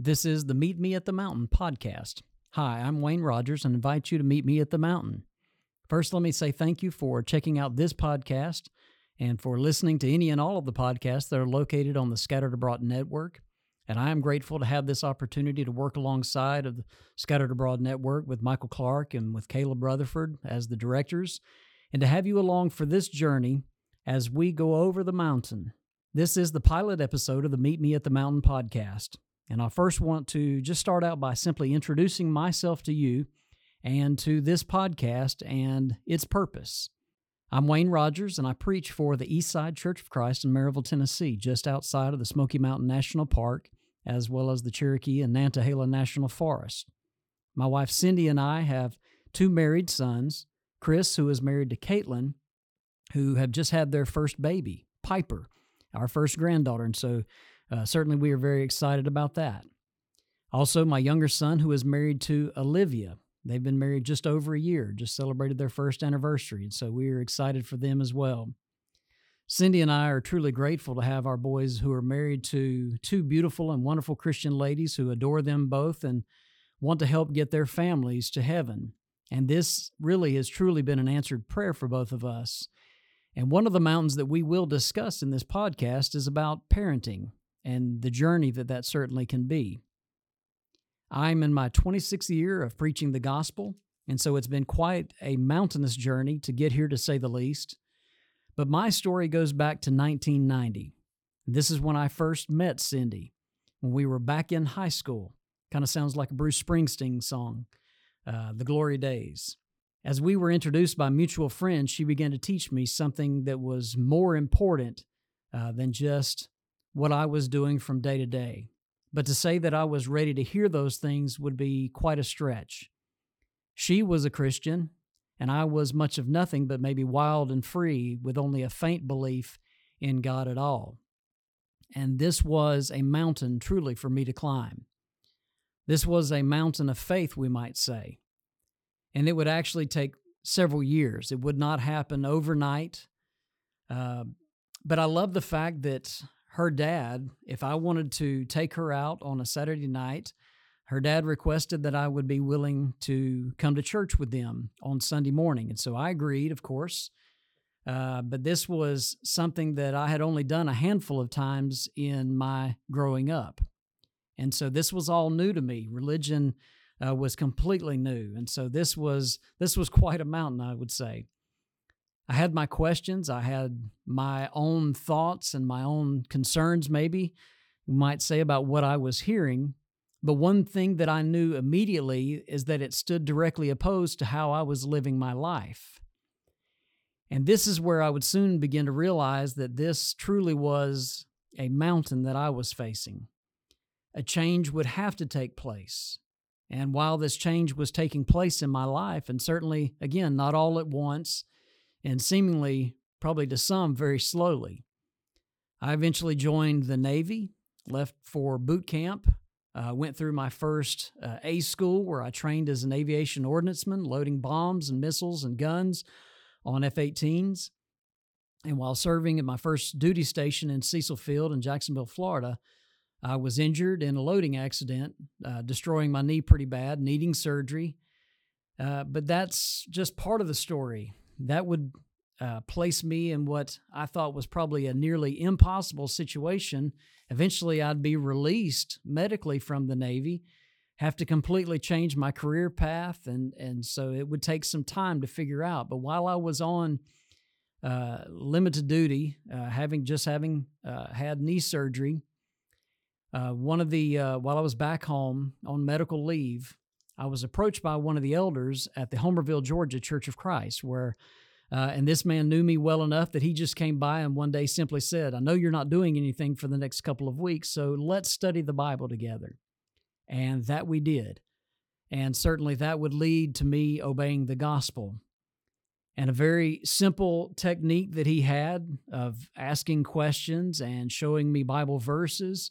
This is the Meet Me at the Mountain podcast. Hi, I'm Wayne Rodgers and invite you to meet me at the mountain. First, let me say thank you for checking out this podcast and for listening to any and all of the podcasts that are located on the Scattered Abroad Network. And I am grateful to have this opportunity to work alongside of the Scattered Abroad Network with Michael Clark and with Caleb Rutherford as the directors, and to have you along for this journey as we go over the mountain. This is the pilot episode of the Meet Me at the Mountain podcast. And I first want to just start out by simply introducing myself to you and to this podcast and its purpose. I'm Wayne Rodgers, and I preach for the Eastside Church of Christ in Maryville, Tennessee, just outside of the Smoky Mountain National Park, as well as the Cherokee and Nantahala National Forest. My wife Cindy and I have two married sons Chris, who is married to Caitlin, who have just had their first baby, Piper, our first granddaughter. And so uh, certainly, we are very excited about that. Also, my younger son, who is married to Olivia, they've been married just over a year, just celebrated their first anniversary. And so we are excited for them as well. Cindy and I are truly grateful to have our boys who are married to two beautiful and wonderful Christian ladies who adore them both and want to help get their families to heaven. And this really has truly been an answered prayer for both of us. And one of the mountains that we will discuss in this podcast is about parenting and the journey that that certainly can be. I'm in my 26th year of preaching the gospel, and so it's been quite a mountainous journey to get here, to say the least. But my story goes back to 1990. This is when I first met Cindy, when we were back in high school. Kind of sounds like a Bruce Springsteen song, uh, The Glory Days. As we were introduced by mutual friends, she began to teach me something that was more important uh, than just what I was doing from day to day. But to say that I was ready to hear those things would be quite a stretch. She was a Christian, and I was much of nothing but maybe wild and free with only a faint belief in God at all. And this was a mountain truly for me to climb. This was a mountain of faith, we might say. And it would actually take several years. It would not happen overnight. Uh, but I love the fact that her dad, if I wanted to take her out on a Saturday night, her dad requested that I would be willing to come to church with them on Sunday morning. And so I agreed, of course. Uh, but this was something that I had only done a handful of times in my growing up. And so this was all new to me. Religion uh, was completely new. And so this was this was quite a mountain, I would say. I had my questions. I had my own thoughts and my own concerns, maybe you might say, about what I was hearing. But one thing that I knew immediately is that it stood directly opposed to how I was living my life. And this is where I would soon begin to realize that this truly was a mountain that I was facing. A change would have to take place. And while this change was taking place in my life, and certainly, again, not all at once, and seemingly, probably to some, very slowly. I eventually joined the Navy, left for boot camp, uh, went through my first uh, A school where I trained as an aviation ordnanceman, loading bombs and missiles and guns on F 18s. And while serving at my first duty station in Cecil Field in Jacksonville, Florida, I was injured in a loading accident, uh, destroying my knee pretty bad, needing surgery. Uh, but that's just part of the story that would uh, place me in what I thought was probably a nearly impossible situation. Eventually, I'd be released medically from the Navy, have to completely change my career path, and and so it would take some time to figure out. But while I was on uh, limited duty, uh, having just having uh, had knee surgery, uh, one of the uh, while I was back home on medical leave, I was approached by one of the elders at the Homerville, Georgia Church of Christ, where uh, and this man knew me well enough that he just came by and one day simply said, I know you're not doing anything for the next couple of weeks, so let's study the Bible together. And that we did. And certainly that would lead to me obeying the gospel. And a very simple technique that he had of asking questions and showing me Bible verses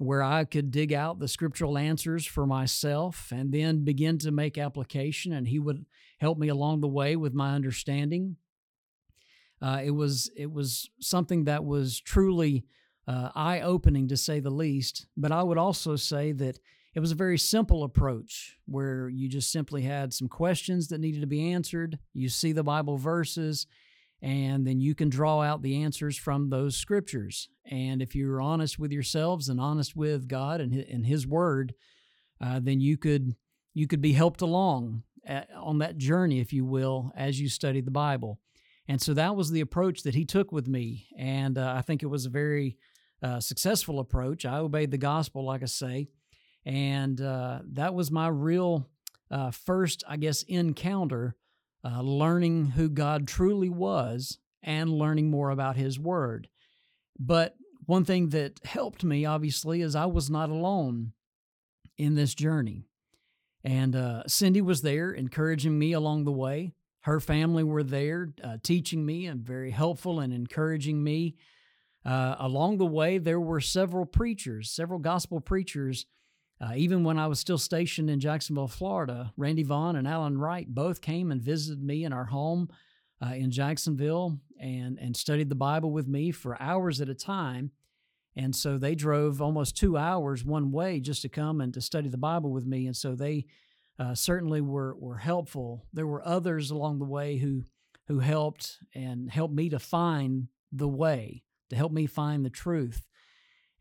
where I could dig out the scriptural answers for myself and then begin to make application, and He would help me along the way with my understanding. Uh, it was it was something that was truly uh, eye opening to say the least. But I would also say that it was a very simple approach where you just simply had some questions that needed to be answered. You see the Bible verses, and then you can draw out the answers from those scriptures. And if you're honest with yourselves and honest with God and and His Word, uh, then you could you could be helped along at, on that journey, if you will, as you study the Bible. And so that was the approach that he took with me. And uh, I think it was a very uh, successful approach. I obeyed the gospel, like I say. And uh, that was my real uh, first, I guess, encounter uh, learning who God truly was and learning more about his word. But one thing that helped me, obviously, is I was not alone in this journey. And uh, Cindy was there encouraging me along the way. Her family were there uh, teaching me and very helpful and encouraging me. Uh, along the way, there were several preachers, several gospel preachers. Uh, even when I was still stationed in Jacksonville, Florida, Randy Vaughn and Alan Wright both came and visited me in our home uh, in Jacksonville and, and studied the Bible with me for hours at a time. And so they drove almost two hours one way just to come and to study the Bible with me. And so they uh, certainly were were helpful. There were others along the way who who helped and helped me to find the way, to help me find the truth.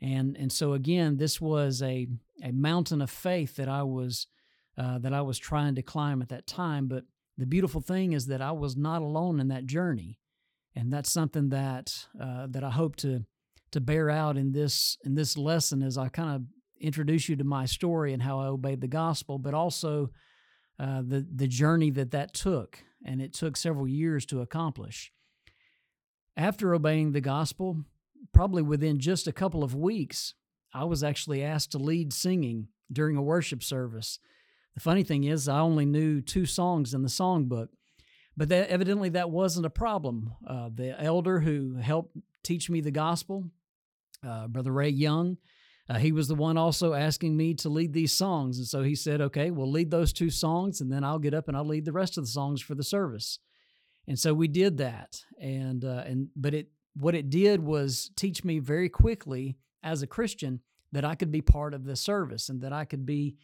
And and so again, this was a a mountain of faith that I was uh, that I was trying to climb at that time. But the beautiful thing is that I was not alone in that journey, and that's something that uh, that I hope to to bear out in this in this lesson as I kind of introduce you to my story and how I obeyed the gospel, but also uh, the the journey that that took, and it took several years to accomplish. After obeying the gospel, probably within just a couple of weeks, I was actually asked to lead singing during a worship service. The funny thing is, I only knew two songs in the songbook, but that, evidently that wasn't a problem. Uh, the elder who helped teach me the gospel uh, Brother Ray Young. Uh, he was the one also asking me to lead these songs. And so he said, okay, we'll lead those two songs and then I'll get up and I'll lead the rest of the songs for the service. And so we did that. And, uh, and, but it, what it did was teach me very quickly as a Christian that I could be part of the service and that I could be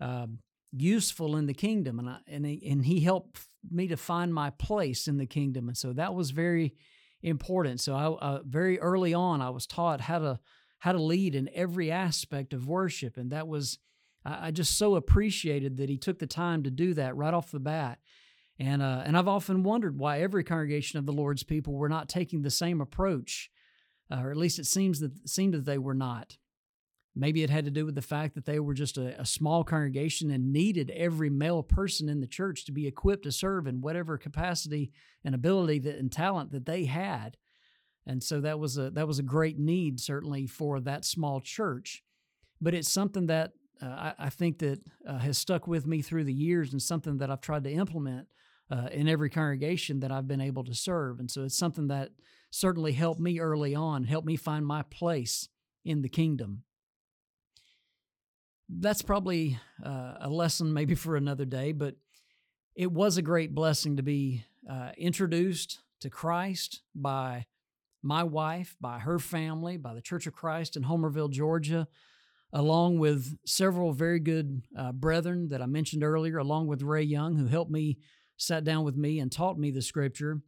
um, useful in the kingdom. And, I, and, he, and he helped me to find my place in the kingdom. And so that was very, important. So I uh, very early on I was taught how to how to lead in every aspect of worship, and that was I, I just so appreciated that he took the time to do that right off the bat. And uh, and I've often wondered why every congregation of the Lord's people were not taking the same approach, uh, or at least it seems that seemed that they were not. Maybe it had to do with the fact that they were just a, a, small congregation and needed every male person in the church to be equipped to serve in whatever capacity and ability that, and talent that they had. And so that was a that was a great need certainly for that small church. But it's something that uh, I, I, think that uh, has stuck with me through the years and something that I've tried to implement uh, in every congregation that I've been able to serve. And so it's something that certainly helped me early on, helped me find my place in the kingdom that's probably uh, a lesson maybe for another day, but it was a great blessing to be uh, introduced to Christ by my wife, by her family, by the Church of Christ in Homerville, Georgia, along with several very good uh, brethren that I mentioned earlier, along with Ray Young, who helped me, sat down with me, and taught me the scripture,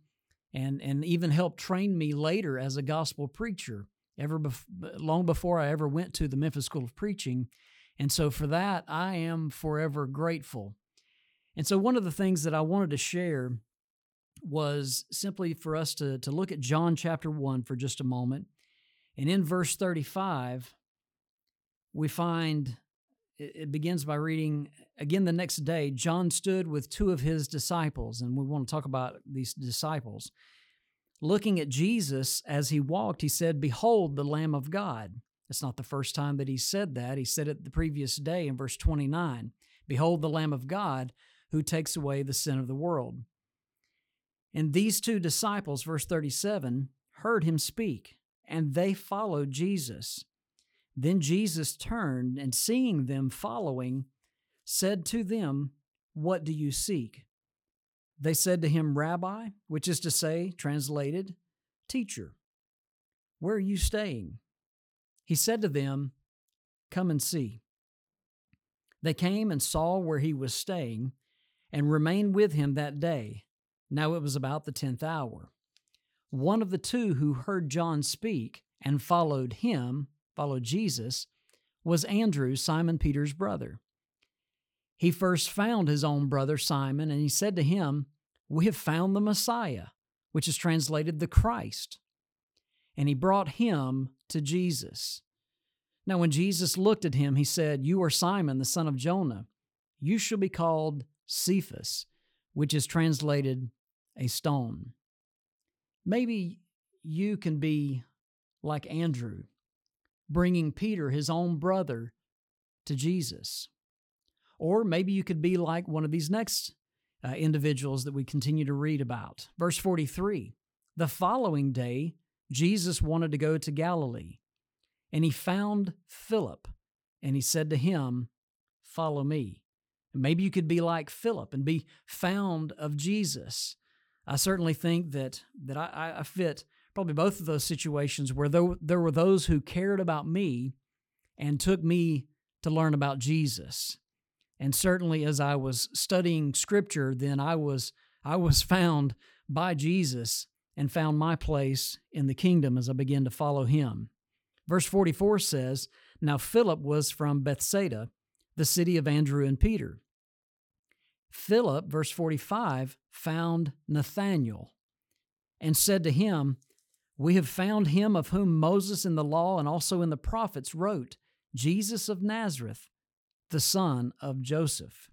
and, and even helped train me later as a gospel preacher. Ever bef- long before I ever went to the Memphis School of Preaching, and so for that, I am forever grateful. And so one of the things that I wanted to share was simply for us to, to look at John chapter 1 for just a moment. And in verse 35, we find it begins by reading again the next day John stood with two of his disciples, and we want to talk about these disciples. Looking at Jesus as he walked, he said, Behold, the Lamb of God. It's not the first time that he said that. He said it the previous day in verse 29 Behold, the Lamb of God who takes away the sin of the world. And these two disciples, verse 37, heard him speak, and they followed Jesus. Then Jesus turned and seeing them following, said to them, What do you seek? They said to him, Rabbi, which is to say, translated, Teacher, where are you staying? he said to them, Come and see. They came and saw where he was staying and remained with him that day. Now it was about the tenth hour. One of the two who heard John speak and followed him, followed Jesus, was Andrew, Simon Peter's brother. He first found his own brother Simon, and he said to him, We have found the Messiah, which is translated the Christ. And he brought him to Jesus. Now, when Jesus looked at him, he said, You are Simon, the son of Jonah. You shall be called Cephas, which is translated a stone. Maybe you can be like Andrew, bringing Peter, his own brother, to Jesus. Or maybe you could be like one of these next uh, individuals that we continue to read about. Verse 43 The following day, Jesus wanted to go to Galilee and he found Philip, and he said to him, Follow me. And maybe you could be like Philip and be found of Jesus. I certainly think that that I, I fit probably both of those situations where there, there were those who cared about me and took me to learn about Jesus. And certainly as I was studying scripture, then I was I was found by Jesus and found my place in the kingdom as I began to follow him. Verse 44 says, Now Philip was from Bethsaida, the city of Andrew and Peter. Philip, verse 45, found Nathanael and said to him, We have found him of whom Moses in the law and also in the prophets wrote, Jesus of Nazareth, the son of Joseph.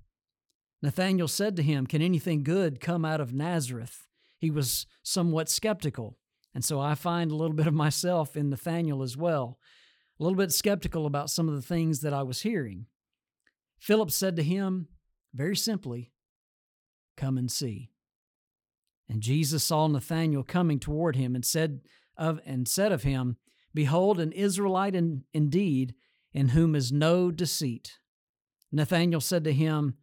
Nathanael said to him, Can anything good come out of Nazareth? He was somewhat skeptical. And so I find a little bit of myself in Nathanael as well, a little bit skeptical about some of the things that I was hearing. Philip said to him, very simply, Come and see. And Jesus saw Nathanael coming toward him and said of and said of him, Behold, an Israelite in, indeed, in whom is no deceit. Nathanael said to him,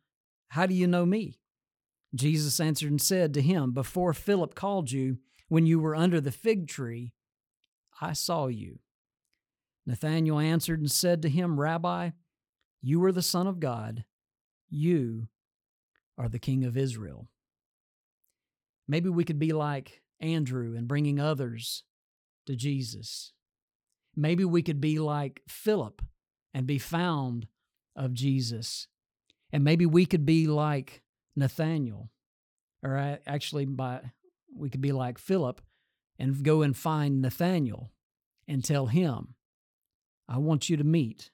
How do you know me? Jesus answered and said to him, Before Philip called you, when you were under the fig tree, I saw you. Nathanael answered and said to him, Rabbi, you are the Son of God. You are the King of Israel. Maybe we could be like Andrew and bringing others to Jesus. Maybe we could be like Philip and be found of Jesus. And maybe we could be like Nathanael, or actually by we could be like Philip and go and find Nathanael and tell him, I want you to meet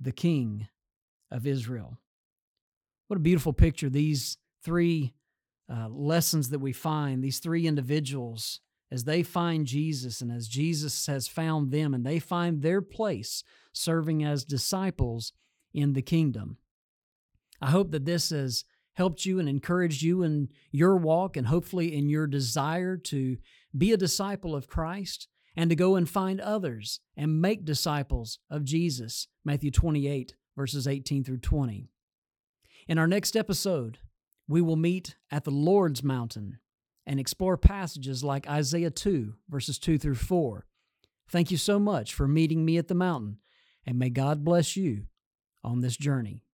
the King of Israel. What a beautiful picture these three uh, lessons that we find, these three individuals, as they find Jesus and as Jesus has found them, and they find their place serving as disciples in the kingdom. I hope that this has helped you and encouraged you in your walk and hopefully in your desire to be a disciple of Christ and to go and find others and make disciples of Jesus. Matthew 28, verses 18 through 20. In our next episode, we will meet at the Lord's mountain and explore passages like Isaiah 2, verses 2 through 4. Thank you so much for meeting me at the mountain, and may God bless you on this journey.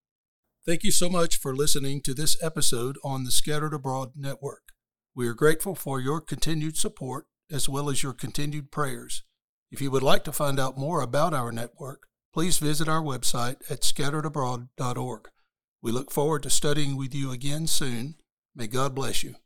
Thank you so much for listening to this episode on the Scattered Abroad Network. We are grateful for your continued support as well as your continued prayers. If you would like to find out more about our network, please visit our website at scatteredabroad.org. We look forward to studying with you again soon. May God bless you.